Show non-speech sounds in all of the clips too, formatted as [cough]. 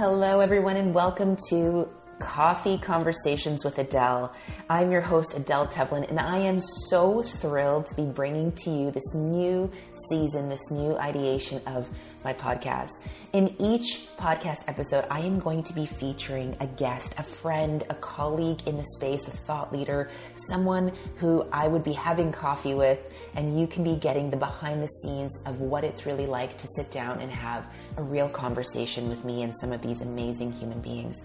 Hello, everyone, and welcome to Coffee Conversations with Adele. I'm your host, Adele Tevlin, and I am so thrilled to be bringing to you this new season, this new ideation of my podcast. In each podcast episode, I am going to be featuring a guest, a friend, a colleague in the space, a thought leader, someone who I would be having coffee with, and you can be getting the behind the scenes of what it's really like to sit down and have a real conversation with me and some of these amazing human beings.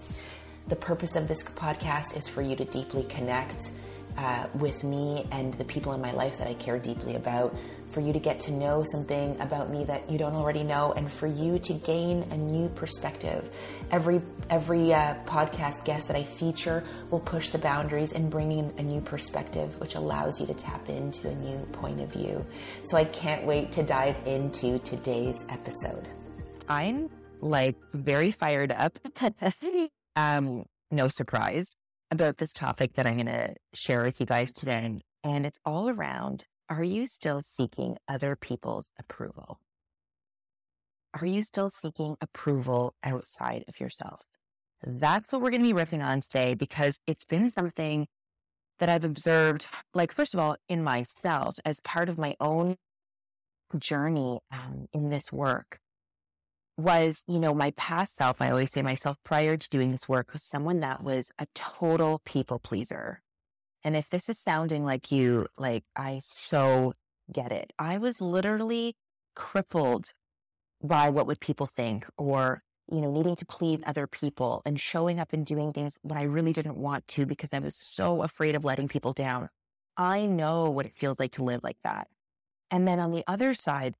The purpose of this podcast is for you to deeply connect uh, with me and the people in my life that I care deeply about, for you to get to know something about me that you don't already know, and for you to gain a new perspective. Every every uh, podcast guest that I feature will push the boundaries and bring in a new perspective, which allows you to tap into a new point of view. So I can't wait to dive into today's episode. I'm like very fired up. [laughs] um, no surprise about this topic that I'm going to share with you guys today. And it's all around are you still seeking other people's approval? Are you still seeking approval outside of yourself? That's what we're going to be riffing on today because it's been something that I've observed, like, first of all, in myself as part of my own journey um, in this work was, you know, my past self, I always say myself prior to doing this work was someone that was a total people pleaser. And if this is sounding like you, like I so get it. I was literally crippled by what would people think or, you know, needing to please other people and showing up and doing things when I really didn't want to because I was so afraid of letting people down. I know what it feels like to live like that. And then on the other side,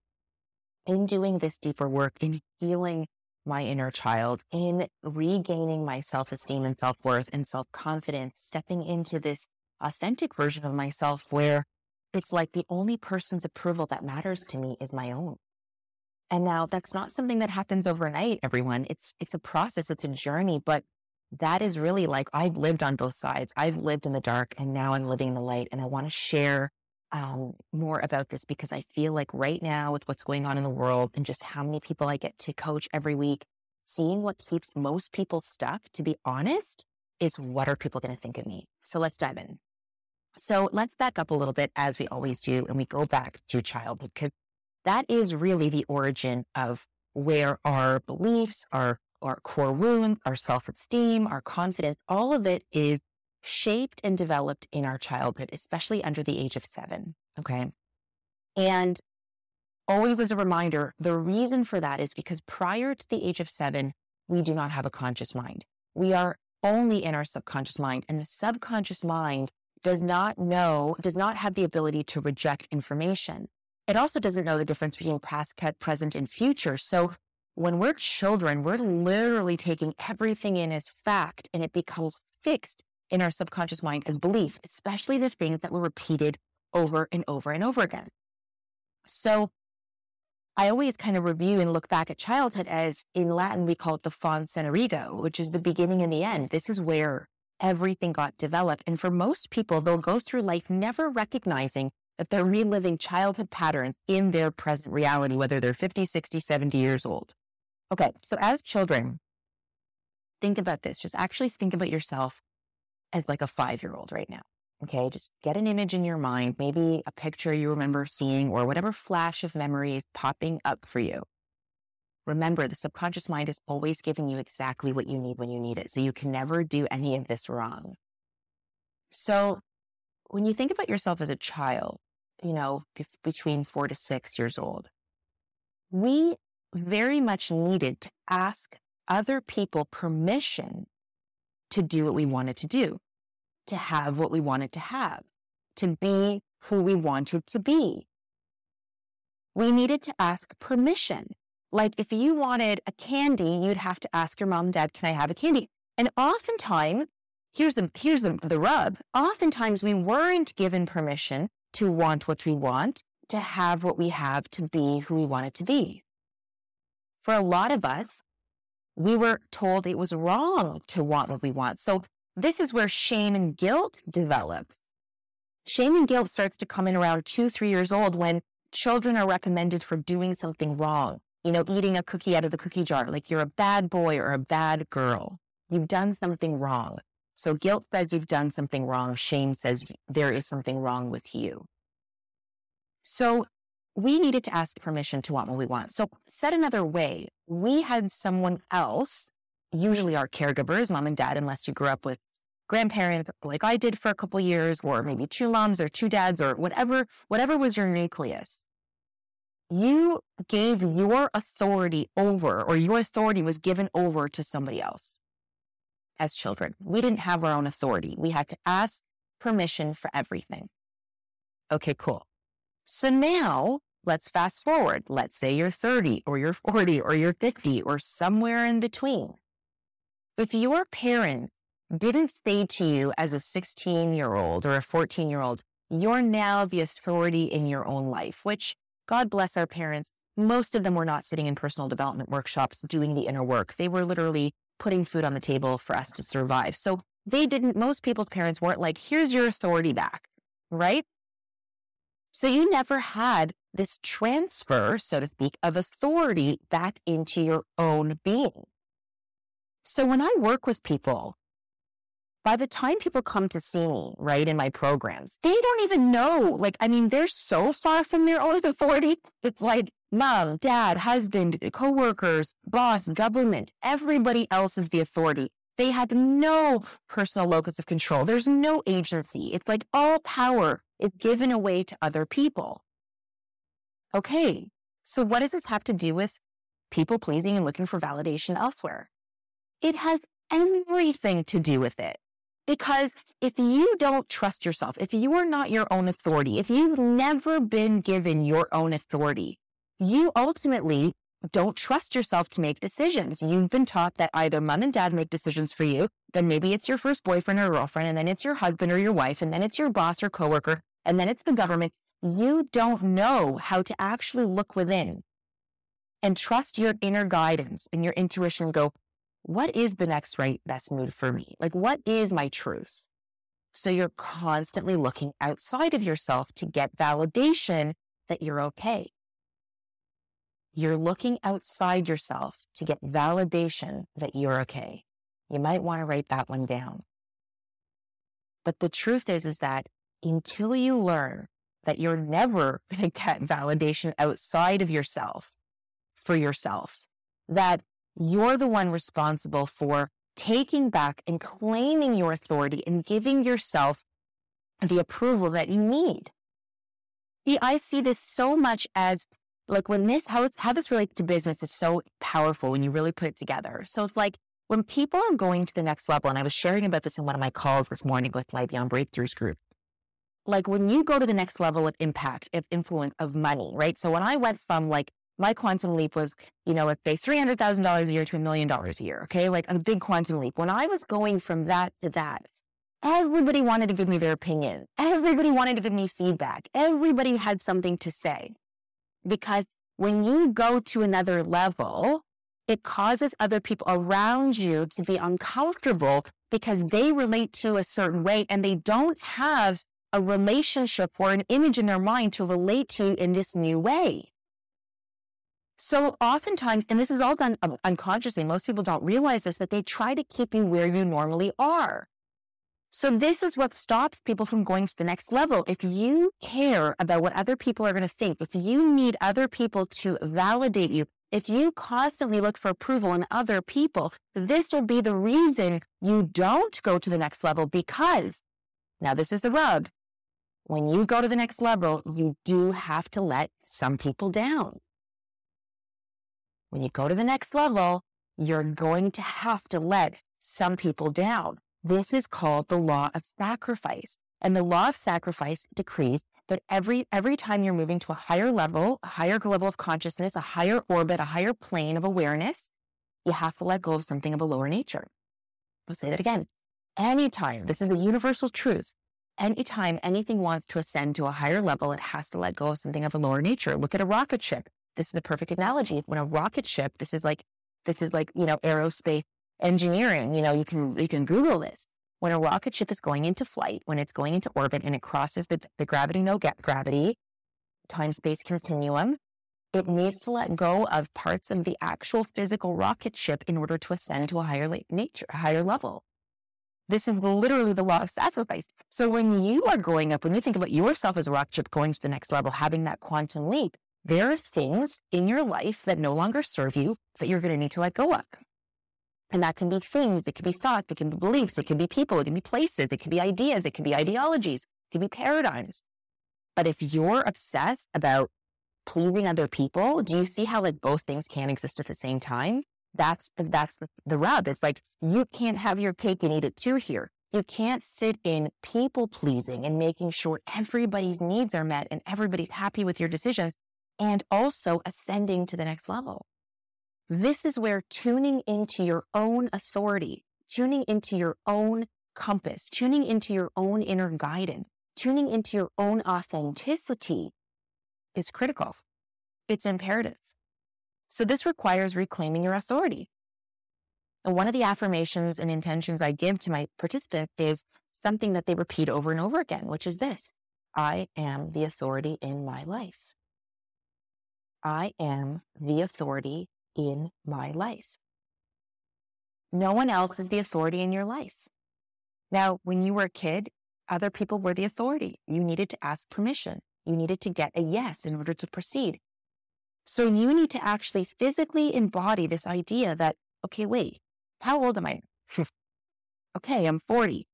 in doing this deeper work, in healing my inner child, in regaining my self esteem and self worth and self confidence, stepping into this authentic version of myself where it's like the only person's approval that matters to me is my own. And now that's not something that happens overnight, everyone. It's it's a process, it's a journey, but that is really like I've lived on both sides. I've lived in the dark and now I'm living the light. And I want to share um, more about this because I feel like right now, with what's going on in the world and just how many people I get to coach every week, seeing what keeps most people stuck, to be honest, is what are people going to think of me? So let's dive in. So let's back up a little bit as we always do, and we go back to childhood because that is really the origin of where our beliefs, our, our core wound, our self esteem, our confidence, all of it is shaped and developed in our childhood, especially under the age of seven. Okay. And always as a reminder, the reason for that is because prior to the age of seven, we do not have a conscious mind. We are only in our subconscious mind, and the subconscious mind does not know, does not have the ability to reject information. It also doesn't know the difference between past, present, and future. So when we're children, we're literally taking everything in as fact and it becomes fixed in our subconscious mind as belief, especially the things that were repeated over and over and over again. So I always kind of review and look back at childhood as in Latin, we call it the fons et origo, which is the beginning and the end. This is where everything got developed. And for most people, they'll go through life never recognizing that they're reliving childhood patterns in their present reality, whether they're 50, 60, 70 years old. Okay. So as children, think about this. Just actually think about yourself as like a five year old right now. Okay. Just get an image in your mind, maybe a picture you remember seeing or whatever flash of memory is popping up for you. Remember, the subconscious mind is always giving you exactly what you need when you need it. So you can never do any of this wrong. So when you think about yourself as a child, you know, b- between four to six years old, we very much needed to ask other people permission to do what we wanted to do to have what we wanted to have, to be who we wanted to be. We needed to ask permission. Like if you wanted a candy, you'd have to ask your mom and dad, can I have a candy? And oftentimes, here's the, here's the, the rub. Oftentimes we weren't given permission to want what we want, to have what we have, to be who we wanted to be. For a lot of us, we were told it was wrong to want what we want. So this is where shame and guilt develops. Shame and guilt starts to come in around two, three years old when children are recommended for doing something wrong. You know, eating a cookie out of the cookie jar, like you're a bad boy or a bad girl. You've done something wrong. So guilt says you've done something wrong. Shame says there is something wrong with you. So we needed to ask permission to want what we want. So said another way, we had someone else, usually our caregivers, mom and dad, unless you grew up with grandparents like I did for a couple years, or maybe two moms or two dads or whatever, whatever was your nucleus. You gave your authority over, or your authority was given over to somebody else as children. We didn't have our own authority. We had to ask permission for everything. Okay, cool. So now let's fast forward. Let's say you're 30 or you're 40 or you're 50 or somewhere in between. If your parents didn't say to you as a 16 year old or a 14 year old, you're now the authority in your own life, which God bless our parents. Most of them were not sitting in personal development workshops doing the inner work. They were literally putting food on the table for us to survive. So they didn't, most people's parents weren't like, here's your authority back, right? So you never had this transfer, so to speak, of authority back into your own being. So when I work with people, by the time people come to see me, right, in my programs, they don't even know. Like, I mean, they're so far from their own [laughs] authority. It's like mom, dad, husband, coworkers, boss, government, everybody else is the authority. They have no personal locus of control. There's no agency. It's like all power is given away to other people. Okay. So what does this have to do with people pleasing and looking for validation elsewhere? It has everything to do with it. Because if you don't trust yourself, if you are not your own authority, if you've never been given your own authority, you ultimately don't trust yourself to make decisions. You've been taught that either mom and dad make decisions for you, then maybe it's your first boyfriend or girlfriend, and then it's your husband or your wife, and then it's your boss or coworker, and then it's the government. You don't know how to actually look within and trust your inner guidance and your intuition go, what is the next right best move for me? Like, what is my truth? So you're constantly looking outside of yourself to get validation that you're okay. You're looking outside yourself to get validation that you're okay. You might want to write that one down. But the truth is, is that until you learn that you're never going to get validation outside of yourself for yourself, that you're the one responsible for taking back and claiming your authority and giving yourself the approval that you need. See, I see this so much as like when this, how it's, how this relates to business is so powerful when you really put it together. So it's like when people are going to the next level, and I was sharing about this in one of my calls this morning with my Beyond Breakthroughs group. Like when you go to the next level of impact, of influence, of money, right? So when I went from like my quantum leap was, you know, let's say $300,000 a year to a million dollars a year. Okay. Like a big quantum leap. When I was going from that to that, everybody wanted to give me their opinion. Everybody wanted to give me feedback. Everybody had something to say because when you go to another level, it causes other people around you to be uncomfortable because they relate to a certain way and they don't have a relationship or an image in their mind to relate to in this new way. So oftentimes, and this is all done um, unconsciously, most people don't realize this, that they try to keep you where you normally are. So this is what stops people from going to the next level. If you care about what other people are going to think, if you need other people to validate you, if you constantly look for approval in other people, this will be the reason you don't go to the next level because now this is the rub. When you go to the next level, you do have to let some people down. When you go to the next level, you're going to have to let some people down. This is called the law of sacrifice. And the law of sacrifice decrees that every, every time you're moving to a higher level, a higher level of consciousness, a higher orbit, a higher plane of awareness, you have to let go of something of a lower nature. I'll say that again. Anytime, this is the universal truth. Anytime anything wants to ascend to a higher level, it has to let go of something of a lower nature. Look at a rocket ship this is the perfect analogy. When a rocket ship, this is like, this is like, you know, aerospace engineering, you know, you can, you can Google this. When a rocket ship is going into flight, when it's going into orbit and it crosses the, the gravity, no get gravity, time space continuum, It needs to let go of parts of the actual physical rocket ship in order to ascend to a higher nature, a higher level. This is literally the law of sacrifice. So when you are growing up, when you think about yourself as a rocket ship going to the next level, having that quantum leap, there are things in your life that no longer serve you that you're going to need to let go of. And that can be things, it can be thoughts, it can be beliefs, it can be people, it can be places, it can be ideas, it can be ideologies, it can be paradigms. But if you're obsessed about pleasing other people, do you see how like both things can exist at the same time? That's, that's the, the rub. It's like you can't have your cake and eat it too here. You can't sit in people pleasing and making sure everybody's needs are met and everybody's happy with your decisions and also ascending to the next level. This is where tuning into your own authority, tuning into your own compass, tuning into your own inner guidance, tuning into your own authenticity is critical. It's imperative. So this requires reclaiming your authority. And one of the affirmations and intentions I give to my participant is something that they repeat over and over again, which is this. I am the authority in my life. I am the authority in my life. No one else is the authority in your life. Now, when you were a kid, other people were the authority. You needed to ask permission. You needed to get a yes in order to proceed. So you need to actually physically embody this idea that, okay, wait, how old am I? [laughs] okay, I'm 40.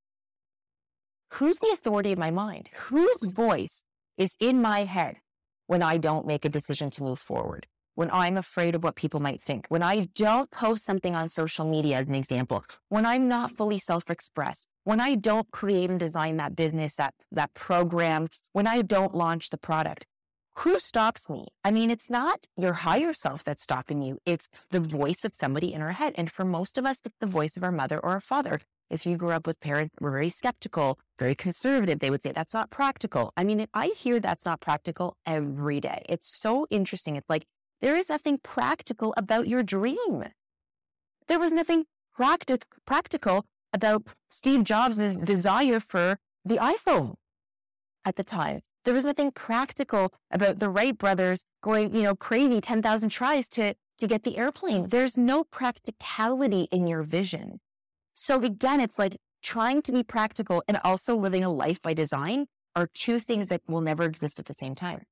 Who's the authority of my mind? Whose voice is in my head when I don't make a decision to move forward? When I'm afraid of what people might think, when I don't post something on social media as an example, when I'm not fully self-expressed, when I don't create and design that business, that, that program, when I don't launch the product, who stops me? I mean, it's not your higher self that's stopping you. It's the voice of somebody in our head. And for most of us, it's the voice of our mother or our father. If you grew up with parents who were very skeptical, very conservative, they would say that's not practical. I mean, I hear that's not practical every day. It's so interesting. It's like there is nothing practical about your dream. There was nothing practic- practical about Steve Jobs' desire for the iPhone at the time. There was nothing practical about the Wright brothers going, you know, crazy 10,000 tries to, to get the airplane. There's no practicality in your vision. So again, it's like trying to be practical and also living a life by design are two things that will never exist at the same time.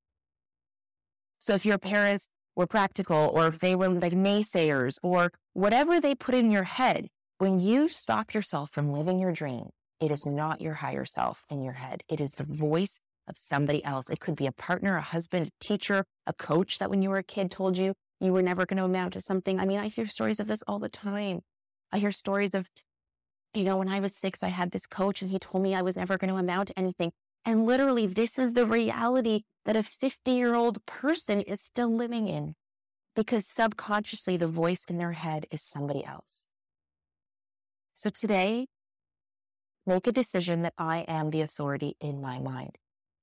So if your parents were practical or if they were like naysayers or whatever they put in your head, when you stop yourself from living your dream, it is not your higher self in your head. It is the voice of somebody else. It could be a partner, a husband, a teacher, a coach that when you were a kid told you you were never going to amount to something. I mean, I hear stories of this all the time. I hear stories of, you know, when I was six, I had this coach and he told me I was never going to amount to anything. And literally, this is the reality that a 50 year old person is still living in because subconsciously the voice in their head is somebody else. So today, make a decision that I am the authority in my mind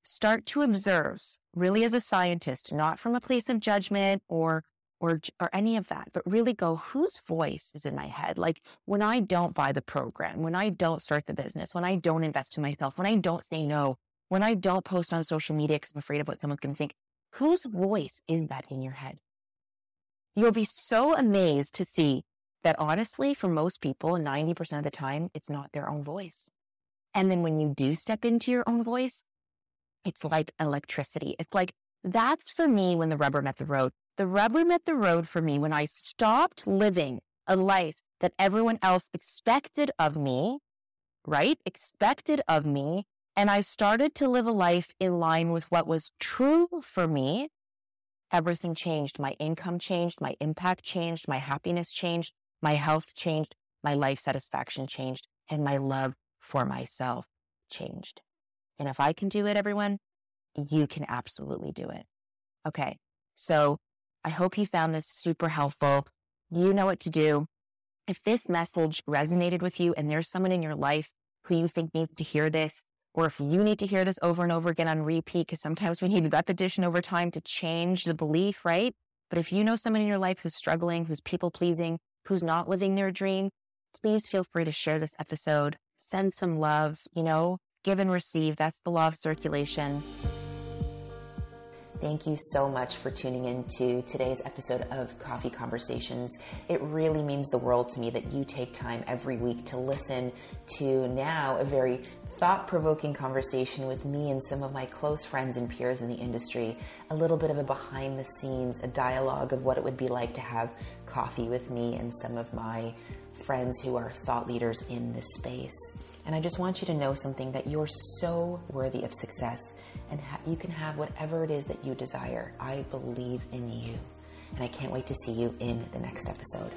start to observe really as a scientist, not from a place of judgment or or or any of that, but really go, whose voice is in my head? Like when I don't buy the program, when I don't start the business, when I don't invest in myself, when I don't say no, when I don't post on social media because I'm afraid of what someone's going to think, whose voice is that in your head? You'll be so amazed to see that honestly, for most people, 90% of the time, it's not their own voice. And then when you do step into your own voice, it's like electricity. It's like, that's for me when the rubber met the road. The rubber met the road for me when I stopped living a life that everyone else expected of me, right? Expected of me. And I started to live a life in line with what was true for me. Everything changed. My income changed. My impact changed. My happiness changed. My health changed. My life satisfaction changed. And my love for myself changed. And if I can do it, everyone, you can absolutely do it. Okay. So I hope you found this super helpful. You know what to do. If this message resonated with you and there's someone in your life who you think needs to hear this, or if you need to hear this over and over again on repeat, because sometimes we need repetition over time to change the belief, right? But if you know someone in your life who's struggling, who's people pleasing, who's not living their dream, please feel free to share this episode, send some love, you know, give and receive. That's the law of circulation. Thank you so much for tuning in to today's episode of Coffee Conversations. It really means the world to me that you take time every week to listen to now a very thought provoking conversation with me and some of my close friends and peers in the industry, a little bit of a behind the scenes, a dialogue of what it would be like to have coffee with me and some of my friends who are thought leaders in this space. And I just want you to know something that you're so worthy of success and ha- you can have whatever it is that you desire. I believe in you. And I can't wait to see you in the next episode.